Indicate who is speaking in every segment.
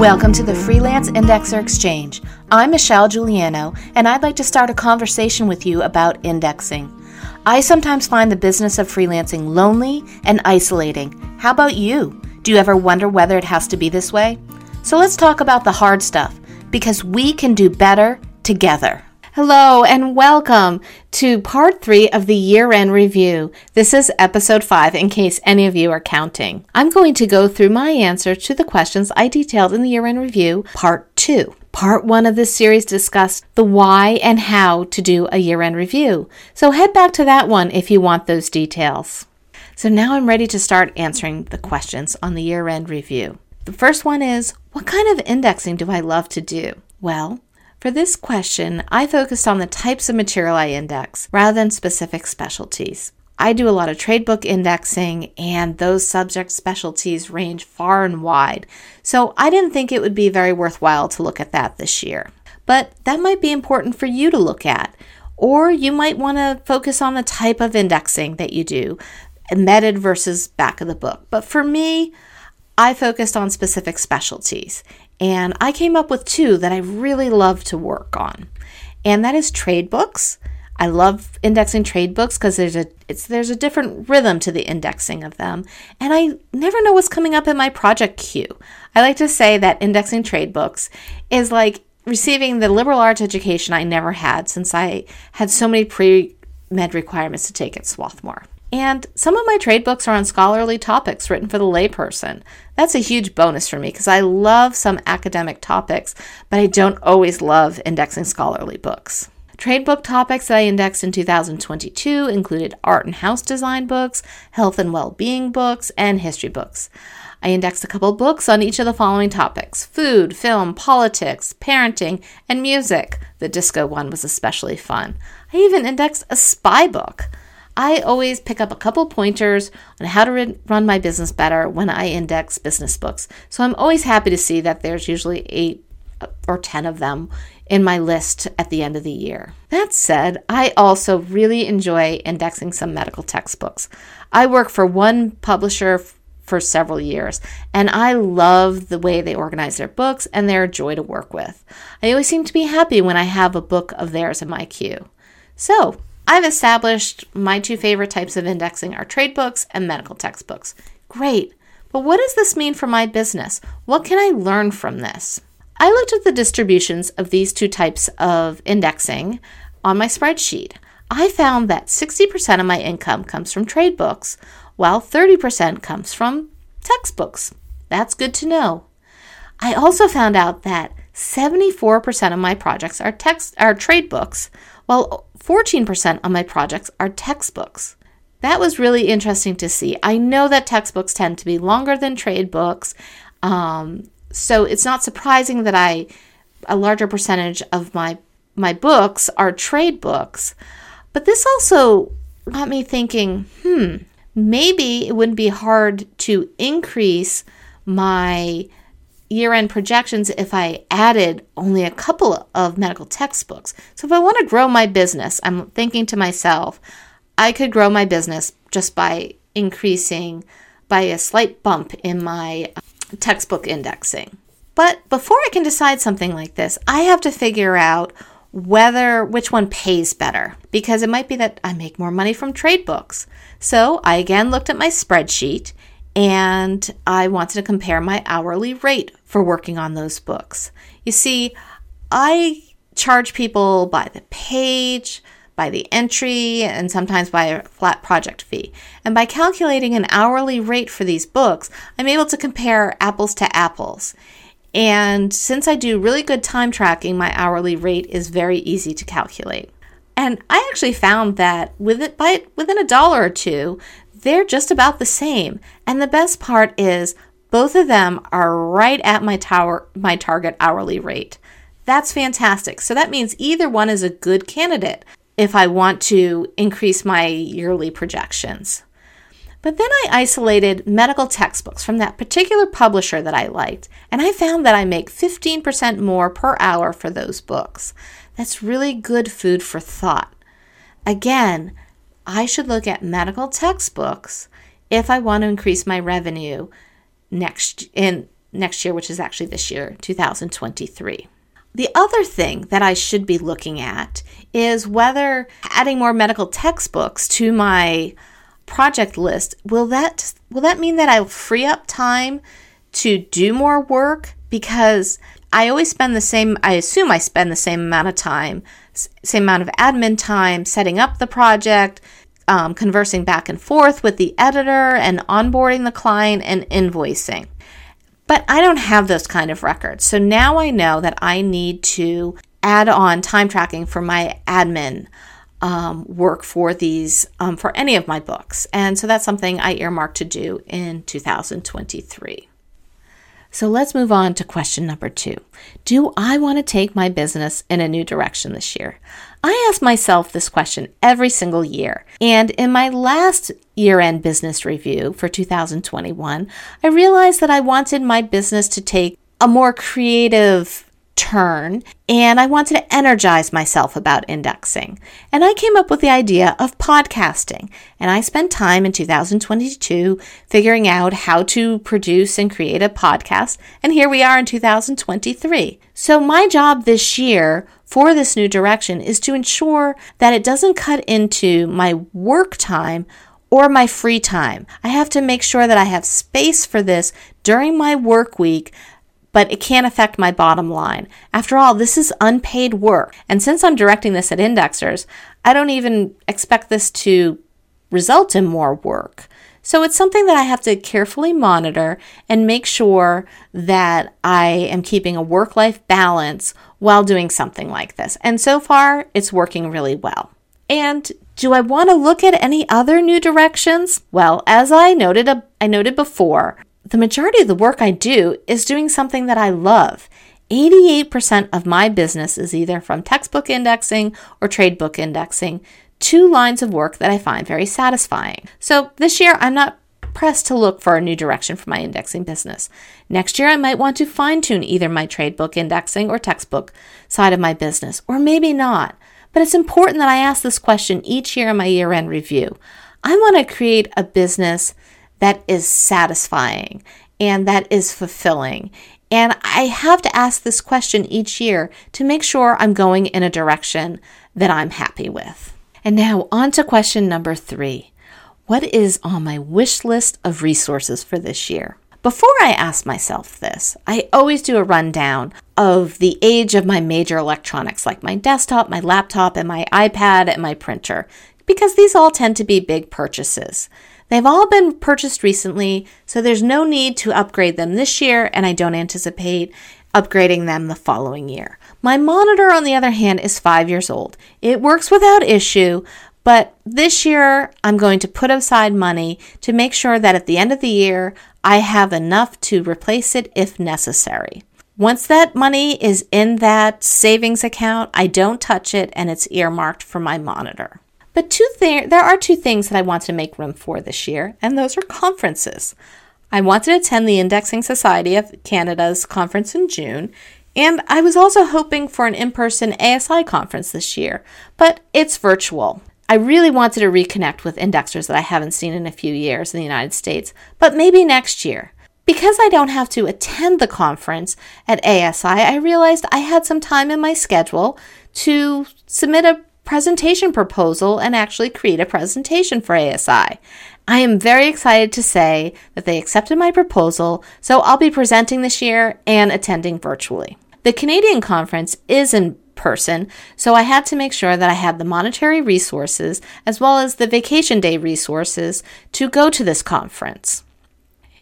Speaker 1: Welcome to the Freelance Indexer Exchange. I'm Michelle Giuliano, and I'd like to start a conversation with you about indexing. I sometimes find the business of freelancing lonely and isolating. How about you? Do you ever wonder whether it has to be this way? So let's talk about the hard stuff, because we can do better together. Hello and welcome to part three of the year end review. This is episode five in case any of you are counting. I'm going to go through my answer to the questions I detailed in the year end review, part two. Part one of this series discussed the why and how to do a year end review. So head back to that one if you want those details. So now I'm ready to start answering the questions on the year end review. The first one is What kind of indexing do I love to do? Well, for this question, I focused on the types of material I index rather than specific specialties. I do a lot of trade book indexing, and those subject specialties range far and wide, so I didn't think it would be very worthwhile to look at that this year. But that might be important for you to look at, or you might want to focus on the type of indexing that you do, embedded versus back of the book. But for me, I focused on specific specialties, and I came up with two that I really love to work on. And that is trade books. I love indexing trade books because there's a it's there's a different rhythm to the indexing of them, and I never know what's coming up in my project queue. I like to say that indexing trade books is like receiving the liberal arts education I never had since I had so many pre med requirements to take at Swarthmore. And some of my trade books are on scholarly topics written for the layperson. That's a huge bonus for me because I love some academic topics, but I don't always love indexing scholarly books. Trade book topics that I indexed in 2022 included art and house design books, health and well being books, and history books. I indexed a couple books on each of the following topics food, film, politics, parenting, and music. The disco one was especially fun. I even indexed a spy book. I always pick up a couple pointers on how to run my business better when I index business books. So I'm always happy to see that there's usually eight uh, or 10 of them in my list at the end of the year. That said, I also really enjoy indexing some medical textbooks. I work for one publisher for several years, and I love the way they organize their books and they're a joy to work with. I always seem to be happy when I have a book of theirs in my queue. So, I've established my two favorite types of indexing are trade books and medical textbooks. Great. But what does this mean for my business? What can I learn from this? I looked at the distributions of these two types of indexing on my spreadsheet. I found that 60% of my income comes from trade books, while 30% comes from textbooks. That's good to know. I also found out that 74% of my projects are text are trade books, while 14% of my projects are textbooks. That was really interesting to see. I know that textbooks tend to be longer than trade books, um, so it's not surprising that I a larger percentage of my my books are trade books. But this also got me thinking, hmm, maybe it wouldn't be hard to increase my year end projections if I added only a couple of medical textbooks. So, if I want to grow my business, I'm thinking to myself, I could grow my business just by increasing by a slight bump in my uh, textbook indexing. But before I can decide something like this, I have to figure out whether which one pays better because it might be that I make more money from trade books. So I again looked at my spreadsheet and I wanted to compare my hourly rate for working on those books. You see, I charge people by the page, by the entry, and sometimes by a flat project fee. And by calculating an hourly rate for these books, I'm able to compare apples to apples. And since I do really good time tracking, my hourly rate is very easy to calculate. And I actually found that with it by within a dollar or two, they're just about the same. And the best part is both of them are right at my tower my target hourly rate. That's fantastic. So that means either one is a good candidate if I want to increase my yearly projections. But then I isolated medical textbooks from that particular publisher that I liked, and I found that I make 15% more per hour for those books. That's really good food for thought. Again, I should look at medical textbooks if I want to increase my revenue next in next year, which is actually this year, 2023. The other thing that I should be looking at is whether adding more medical textbooks to my project list will that will that mean that I'll free up time to do more work because I always spend the same I assume I spend the same amount of time same amount of admin time setting up the project um, conversing back and forth with the editor and onboarding the client and invoicing but I don't have those kind of records. So now I know that I need to add on time tracking for my admin um, work for these, um, for any of my books. And so that's something I earmarked to do in 2023. So let's move on to question number two. Do I want to take my business in a new direction this year? I ask myself this question every single year. And in my last year end business review for 2021, I realized that I wanted my business to take a more creative turn and I wanted to energize myself about indexing. And I came up with the idea of podcasting. And I spent time in 2022 figuring out how to produce and create a podcast. And here we are in 2023. So my job this year for this new direction is to ensure that it doesn't cut into my work time or my free time. I have to make sure that I have space for this during my work week but it can't affect my bottom line. After all, this is unpaid work. And since I'm directing this at indexers, I don't even expect this to result in more work. So it's something that I have to carefully monitor and make sure that I am keeping a work life balance while doing something like this. And so far, it's working really well. And do I want to look at any other new directions? Well, as I noted I noted before, the majority of the work I do is doing something that I love. 88% of my business is either from textbook indexing or trade book indexing, two lines of work that I find very satisfying. So this year, I'm not pressed to look for a new direction for my indexing business. Next year, I might want to fine tune either my trade book indexing or textbook side of my business, or maybe not. But it's important that I ask this question each year in my year end review. I want to create a business that is satisfying and that is fulfilling. And I have to ask this question each year to make sure I'm going in a direction that I'm happy with. And now, on to question number three What is on my wish list of resources for this year? Before I ask myself this, I always do a rundown of the age of my major electronics, like my desktop, my laptop, and my iPad and my printer, because these all tend to be big purchases. They've all been purchased recently, so there's no need to upgrade them this year, and I don't anticipate upgrading them the following year. My monitor, on the other hand, is five years old. It works without issue, but this year I'm going to put aside money to make sure that at the end of the year I have enough to replace it if necessary. Once that money is in that savings account, I don't touch it and it's earmarked for my monitor. But two th- there are two things that I want to make room for this year, and those are conferences. I want to attend the Indexing Society of Canada's conference in June, and I was also hoping for an in person ASI conference this year, but it's virtual. I really wanted to reconnect with indexers that I haven't seen in a few years in the United States, but maybe next year. Because I don't have to attend the conference at ASI, I realized I had some time in my schedule to submit a presentation proposal and actually create a presentation for ASI. I am very excited to say that they accepted my proposal, so I'll be presenting this year and attending virtually. The Canadian conference is in person, so I had to make sure that I had the monetary resources as well as the vacation day resources to go to this conference.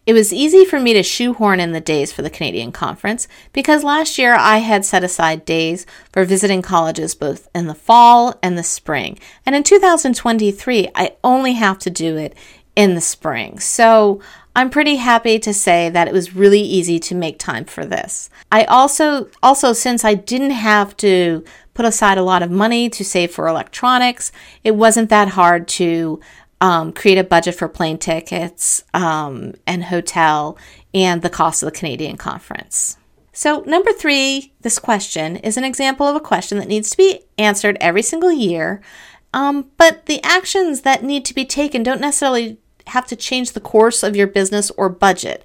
Speaker 1: It was easy for me to shoehorn in the days for the Canadian conference because last year I had set aside days for visiting colleges both in the fall and the spring. And in 2023, I only have to do it in the spring. So I'm pretty happy to say that it was really easy to make time for this. I also also since I didn't have to put aside a lot of money to save for electronics, it wasn't that hard to um, create a budget for plane tickets um, and hotel and the cost of the Canadian conference. So, number three, this question is an example of a question that needs to be answered every single year Um, but the actions that need to be taken don't necessarily have to change the course of your business or budget.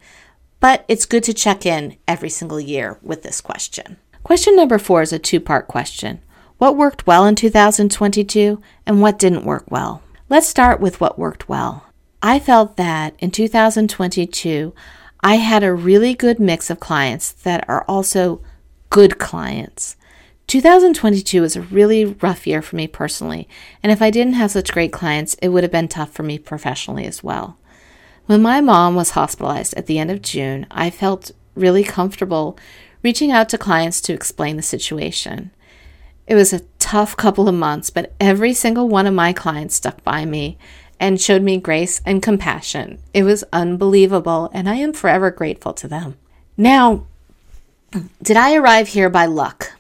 Speaker 1: But it's good to check in every single year with this question. Question number four is a two part question What worked well in 2022 and what didn't work well? Let's start with what worked well. I felt that in 2022, I had a really good mix of clients that are also good clients. 2022 was a really rough year for me personally, and if I didn't have such great clients, it would have been tough for me professionally as well. When my mom was hospitalized at the end of June, I felt really comfortable reaching out to clients to explain the situation. It was a tough couple of months, but every single one of my clients stuck by me and showed me grace and compassion. It was unbelievable, and I am forever grateful to them. Now, did I arrive here by luck?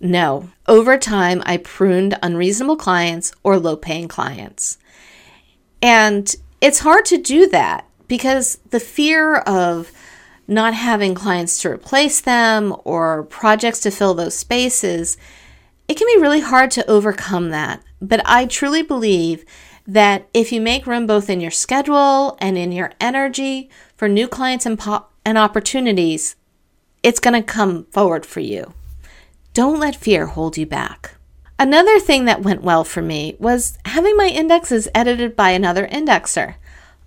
Speaker 1: No. Over time, I pruned unreasonable clients or low paying clients. And it's hard to do that because the fear of not having clients to replace them or projects to fill those spaces, it can be really hard to overcome that. But I truly believe that if you make room both in your schedule and in your energy for new clients and, po- and opportunities, it's going to come forward for you. Don't let fear hold you back. Another thing that went well for me was having my indexes edited by another indexer.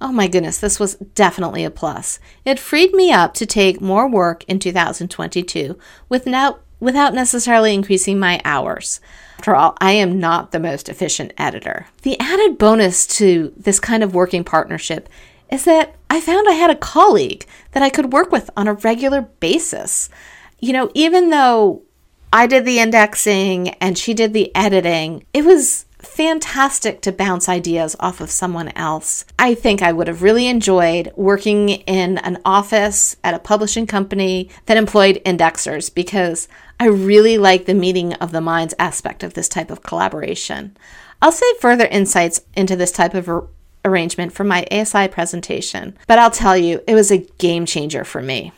Speaker 1: Oh my goodness, this was definitely a plus. It freed me up to take more work in 2022 without, without necessarily increasing my hours. After all, I am not the most efficient editor. The added bonus to this kind of working partnership is that I found I had a colleague that I could work with on a regular basis. You know, even though I did the indexing and she did the editing, it was fantastic to bounce ideas off of someone else. I think I would have really enjoyed working in an office at a publishing company that employed indexers because I really like the meeting of the minds aspect of this type of collaboration. I'll save further insights into this type of ar- arrangement for my ASI presentation, but I'll tell you, it was a game changer for me.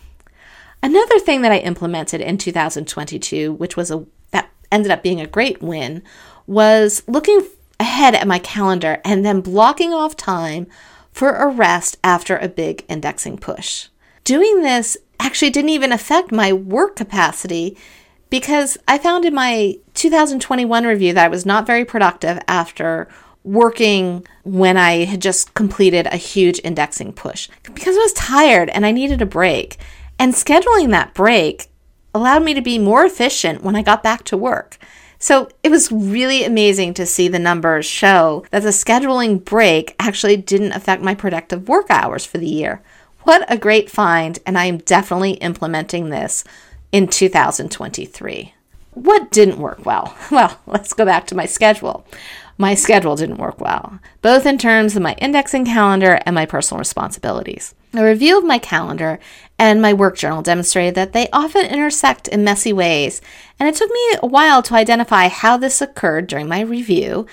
Speaker 1: Another thing that I implemented in 2022, which was a that ended up being a great win, was looking ahead at my calendar and then blocking off time for a rest after a big indexing push. Doing this actually didn't even affect my work capacity because I found in my 2021 review that I was not very productive after working when I had just completed a huge indexing push because I was tired and I needed a break. And scheduling that break allowed me to be more efficient when I got back to work. So it was really amazing to see the numbers show that the scheduling break actually didn't affect my productive work hours for the year. What a great find, and I am definitely implementing this in 2023. What didn't work well? Well, let's go back to my schedule. My schedule didn't work well, both in terms of my indexing calendar and my personal responsibilities. A review of my calendar and my work journal demonstrated that they often intersect in messy ways, and it took me a while to identify how this occurred during my review.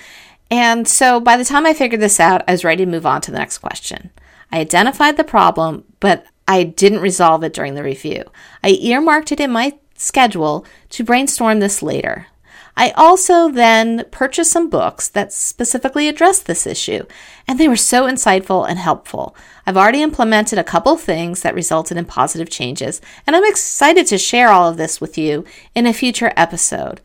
Speaker 1: And so by the time I figured this out, I was ready to move on to the next question. I identified the problem, but I didn't resolve it during the review. I earmarked it in my schedule to brainstorm this later. I also then purchased some books that specifically address this issue, and they were so insightful and helpful. I've already implemented a couple things that resulted in positive changes, and I'm excited to share all of this with you in a future episode.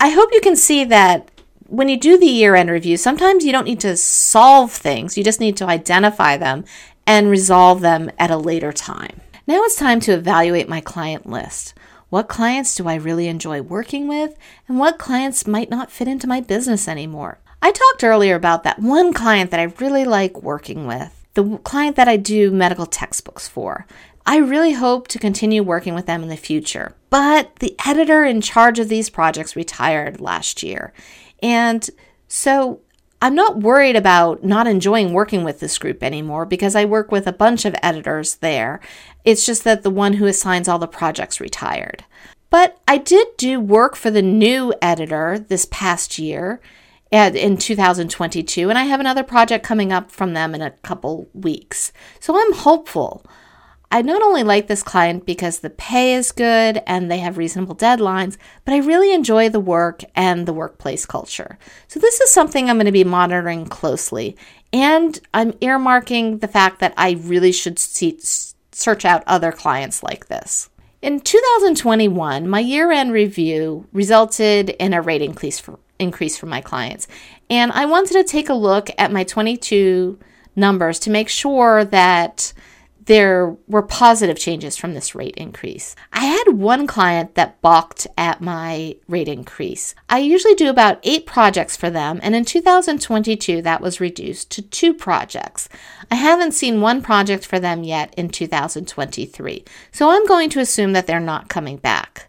Speaker 1: I hope you can see that when you do the year end review, sometimes you don't need to solve things, you just need to identify them and resolve them at a later time. Now it's time to evaluate my client list. What clients do I really enjoy working with, and what clients might not fit into my business anymore? I talked earlier about that one client that I really like working with, the client that I do medical textbooks for. I really hope to continue working with them in the future. But the editor in charge of these projects retired last year. And so I'm not worried about not enjoying working with this group anymore because I work with a bunch of editors there. It's just that the one who assigns all the projects retired. But I did do work for the new editor this past year in 2022, and I have another project coming up from them in a couple weeks. So I'm hopeful. I not only like this client because the pay is good and they have reasonable deadlines, but I really enjoy the work and the workplace culture. So, this is something I'm going to be monitoring closely. And I'm earmarking the fact that I really should see, search out other clients like this. In 2021, my year end review resulted in a rate increase for, increase for my clients. And I wanted to take a look at my 22 numbers to make sure that there were positive changes from this rate increase. I had one client that balked at my rate increase. I usually do about eight projects for them, and in 2022, that was reduced to two projects. I haven't seen one project for them yet in 2023, so I'm going to assume that they're not coming back.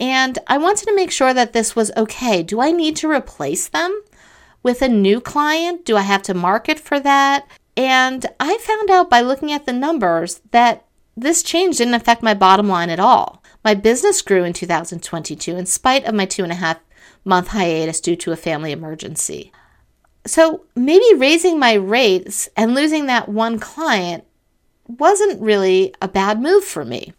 Speaker 1: And I wanted to make sure that this was okay. Do I need to replace them? with a new client? Do I have to market for that? And I found out by looking at the numbers that this change didn't affect my bottom line at all. My business grew in 2022 in spite of my two and a half month hiatus due to a family emergency. So maybe raising my rates and losing that one client wasn't really a bad move for me.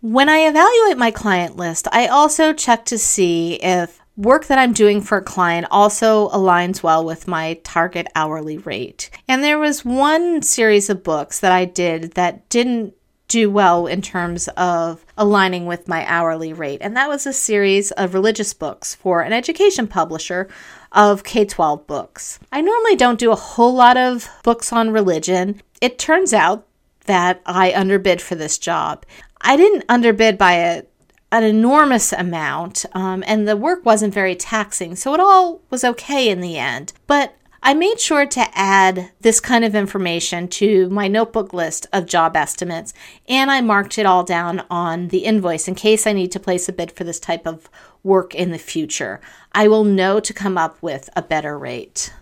Speaker 1: When I evaluate my client list, I also check to see if work that I'm doing for a client also aligns well with my target hourly rate. And there was one series of books that I did that didn't do well in terms of aligning with my hourly rate. And that was a series of religious books for an education publisher of K 12 books. I normally don't do a whole lot of books on religion. It turns out that I underbid for this job. I didn't underbid by a an enormous amount, um, and the work wasn't very taxing, so it all was okay in the end. But I made sure to add this kind of information to my notebook list of job estimates, and I marked it all down on the invoice in case I need to place a bid for this type of work in the future. I will know to come up with a better rate.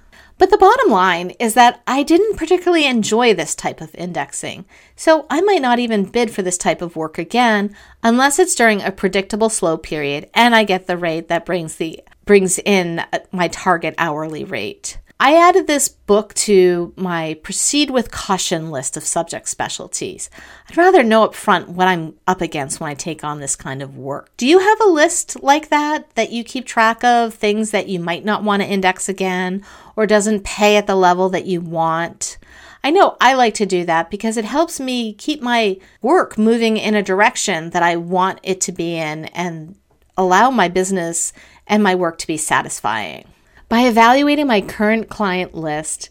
Speaker 1: But the bottom line is that I didn't particularly enjoy this type of indexing, so I might not even bid for this type of work again unless it's during a predictable slow period and I get the rate that brings the brings in my target hourly rate. I added this book to my proceed with caution list of subject specialties. I'd rather know up front what I'm up against when I take on this kind of work. Do you have a list like that that you keep track of things that you might not want to index again or doesn't pay at the level that you want? I know I like to do that because it helps me keep my work moving in a direction that I want it to be in and allow my business and my work to be satisfying. By evaluating my current client list,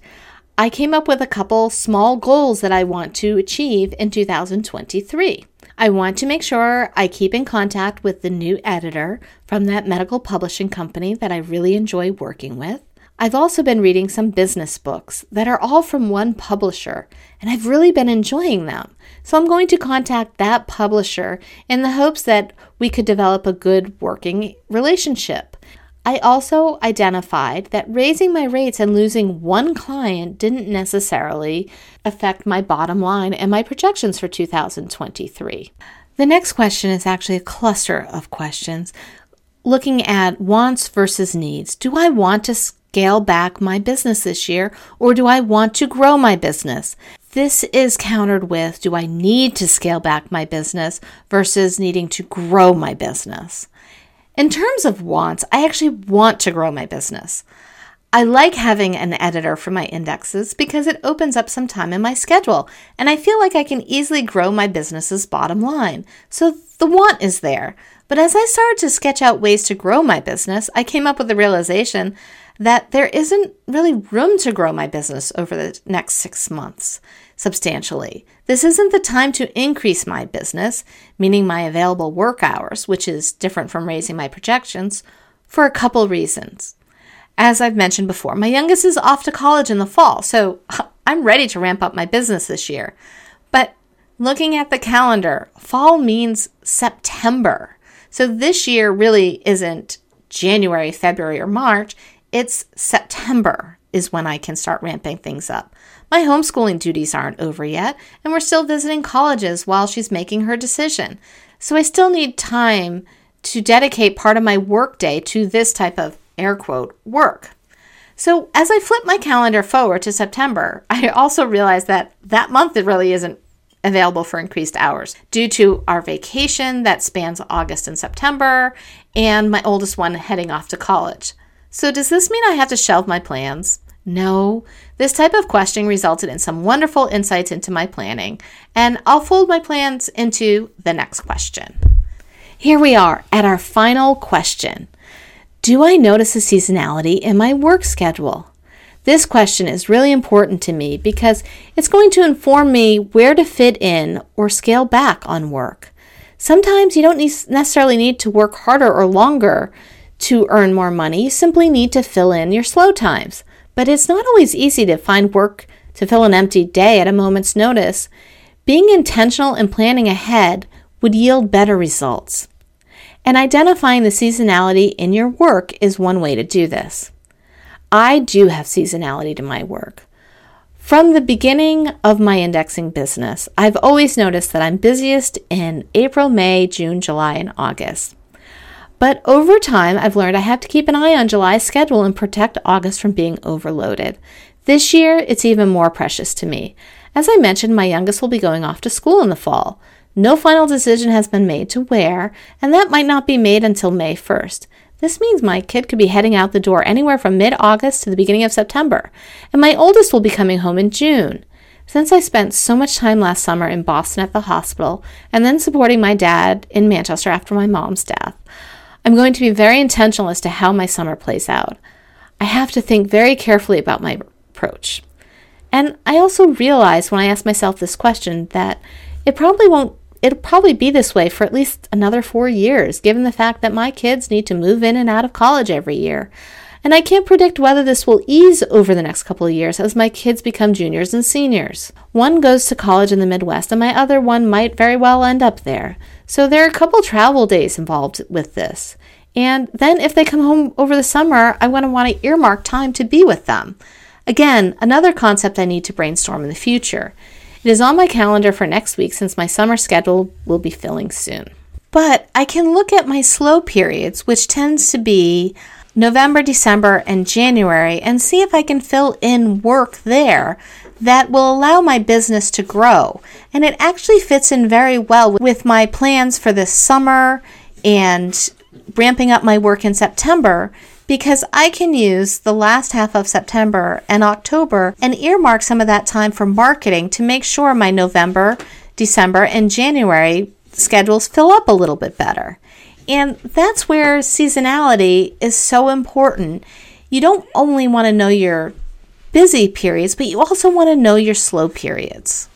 Speaker 1: I came up with a couple small goals that I want to achieve in 2023. I want to make sure I keep in contact with the new editor from that medical publishing company that I really enjoy working with. I've also been reading some business books that are all from one publisher, and I've really been enjoying them. So I'm going to contact that publisher in the hopes that we could develop a good working relationship. I also identified that raising my rates and losing one client didn't necessarily affect my bottom line and my projections for 2023. The next question is actually a cluster of questions looking at wants versus needs. Do I want to scale back my business this year or do I want to grow my business? This is countered with do I need to scale back my business versus needing to grow my business? In terms of wants, I actually want to grow my business. I like having an editor for my indexes because it opens up some time in my schedule, and I feel like I can easily grow my business's bottom line. So the want is there. But as I started to sketch out ways to grow my business, I came up with the realization that there isn't really room to grow my business over the next six months substantially. This isn't the time to increase my business, meaning my available work hours, which is different from raising my projections, for a couple reasons. As I've mentioned before, my youngest is off to college in the fall, so I'm ready to ramp up my business this year. But looking at the calendar, fall means September. So this year really isn't January, February, or March. It's September is when I can start ramping things up. My homeschooling duties aren't over yet, and we're still visiting colleges while she's making her decision. So I still need time to dedicate part of my workday to this type of air quote work. So as I flip my calendar forward to September, I also realize that that month it really isn't available for increased hours due to our vacation that spans August and September, and my oldest one heading off to college. So, does this mean I have to shelve my plans? No. This type of questioning resulted in some wonderful insights into my planning, and I'll fold my plans into the next question. Here we are at our final question Do I notice a seasonality in my work schedule? This question is really important to me because it's going to inform me where to fit in or scale back on work. Sometimes you don't necessarily need to work harder or longer to earn more money, you simply need to fill in your slow times. But it's not always easy to find work to fill an empty day at a moment's notice. Being intentional and planning ahead would yield better results. And identifying the seasonality in your work is one way to do this. I do have seasonality to my work. From the beginning of my indexing business, I've always noticed that I'm busiest in April, May, June, July, and August. But over time, I've learned I have to keep an eye on July's schedule and protect August from being overloaded. This year, it's even more precious to me. As I mentioned, my youngest will be going off to school in the fall. No final decision has been made to where, and that might not be made until May 1st. This means my kid could be heading out the door anywhere from mid August to the beginning of September, and my oldest will be coming home in June. Since I spent so much time last summer in Boston at the hospital and then supporting my dad in Manchester after my mom's death, I'm going to be very intentional as to how my summer plays out. I have to think very carefully about my approach. And I also realize when I ask myself this question that it probably won't it'll probably be this way for at least another four years, given the fact that my kids need to move in and out of college every year. And I can't predict whether this will ease over the next couple of years as my kids become juniors and seniors. One goes to college in the Midwest, and my other one might very well end up there. So there are a couple travel days involved with this. And then if they come home over the summer, I want to want to earmark time to be with them. Again, another concept I need to brainstorm in the future. It is on my calendar for next week since my summer schedule will be filling soon. But I can look at my slow periods, which tends to be November, December, and January, and see if I can fill in work there that will allow my business to grow. And it actually fits in very well with my plans for this summer and ramping up my work in September because I can use the last half of September and October and earmark some of that time for marketing to make sure my November, December, and January schedules fill up a little bit better. And that's where seasonality is so important. You don't only want to know your busy periods, but you also want to know your slow periods.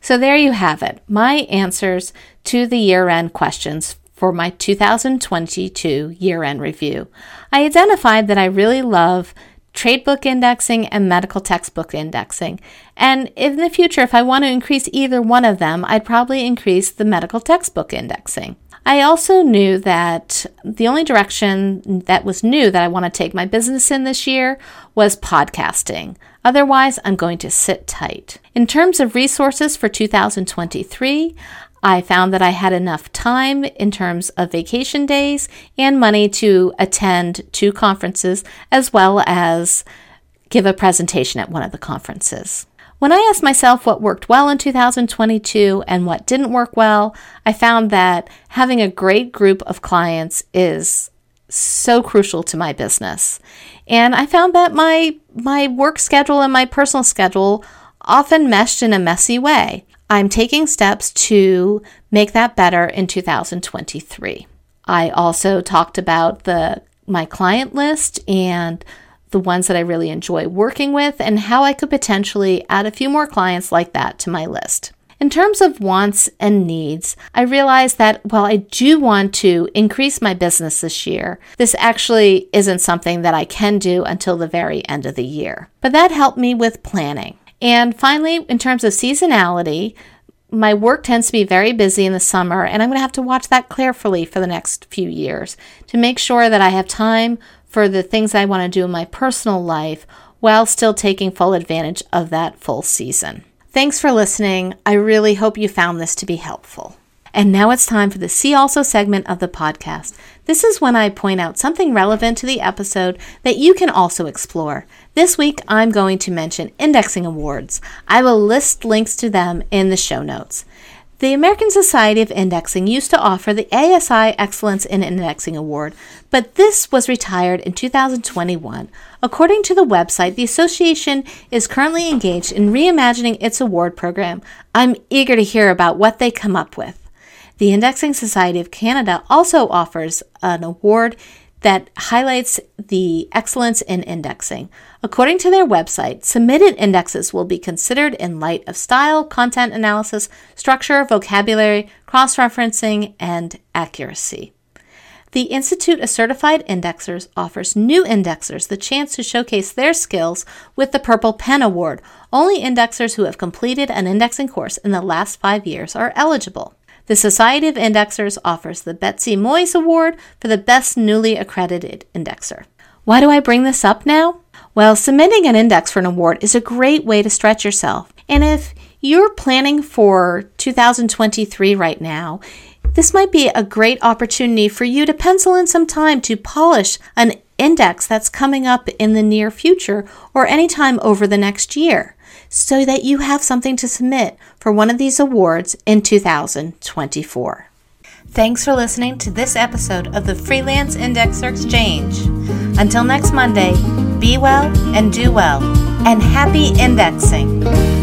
Speaker 1: So there you have it, my answers to the year end questions for my 2022 year end review. I identified that I really love trade book indexing and medical textbook indexing. And in the future, if I want to increase either one of them, I'd probably increase the medical textbook indexing. I also knew that the only direction that was new that I want to take my business in this year was podcasting. Otherwise, I'm going to sit tight. In terms of resources for 2023, I found that I had enough time in terms of vacation days and money to attend two conferences as well as give a presentation at one of the conferences. When I asked myself what worked well in 2022 and what didn't work well, I found that having a great group of clients is so crucial to my business. And I found that my my work schedule and my personal schedule often meshed in a messy way. I'm taking steps to make that better in 2023. I also talked about the my client list and the ones that I really enjoy working with and how I could potentially add a few more clients like that to my list. In terms of wants and needs, I realized that while I do want to increase my business this year, this actually isn't something that I can do until the very end of the year. But that helped me with planning. And finally, in terms of seasonality, my work tends to be very busy in the summer, and I'm going to have to watch that carefully for the next few years to make sure that I have time for the things I want to do in my personal life while still taking full advantage of that full season. Thanks for listening. I really hope you found this to be helpful. And now it's time for the See Also segment of the podcast. This is when I point out something relevant to the episode that you can also explore. This week, I'm going to mention indexing awards. I will list links to them in the show notes. The American Society of Indexing used to offer the ASI Excellence in Indexing Award, but this was retired in 2021. According to the website, the association is currently engaged in reimagining its award program. I'm eager to hear about what they come up with. The Indexing Society of Canada also offers an award that highlights the excellence in indexing. According to their website, submitted indexes will be considered in light of style, content analysis, structure, vocabulary, cross referencing, and accuracy. The Institute of Certified Indexers offers new indexers the chance to showcase their skills with the Purple Pen Award. Only indexers who have completed an indexing course in the last five years are eligible. The Society of Indexers offers the Betsy Moys Award for the best newly accredited indexer. Why do I bring this up now? Well, submitting an index for an award is a great way to stretch yourself. And if you're planning for 2023 right now, this might be a great opportunity for you to pencil in some time to polish an index that's coming up in the near future or anytime over the next year so that you have something to submit for one of these awards in 2024. Thanks for listening to this episode of the Freelance Indexer Exchange. Until next Monday, be well and do well, and happy indexing.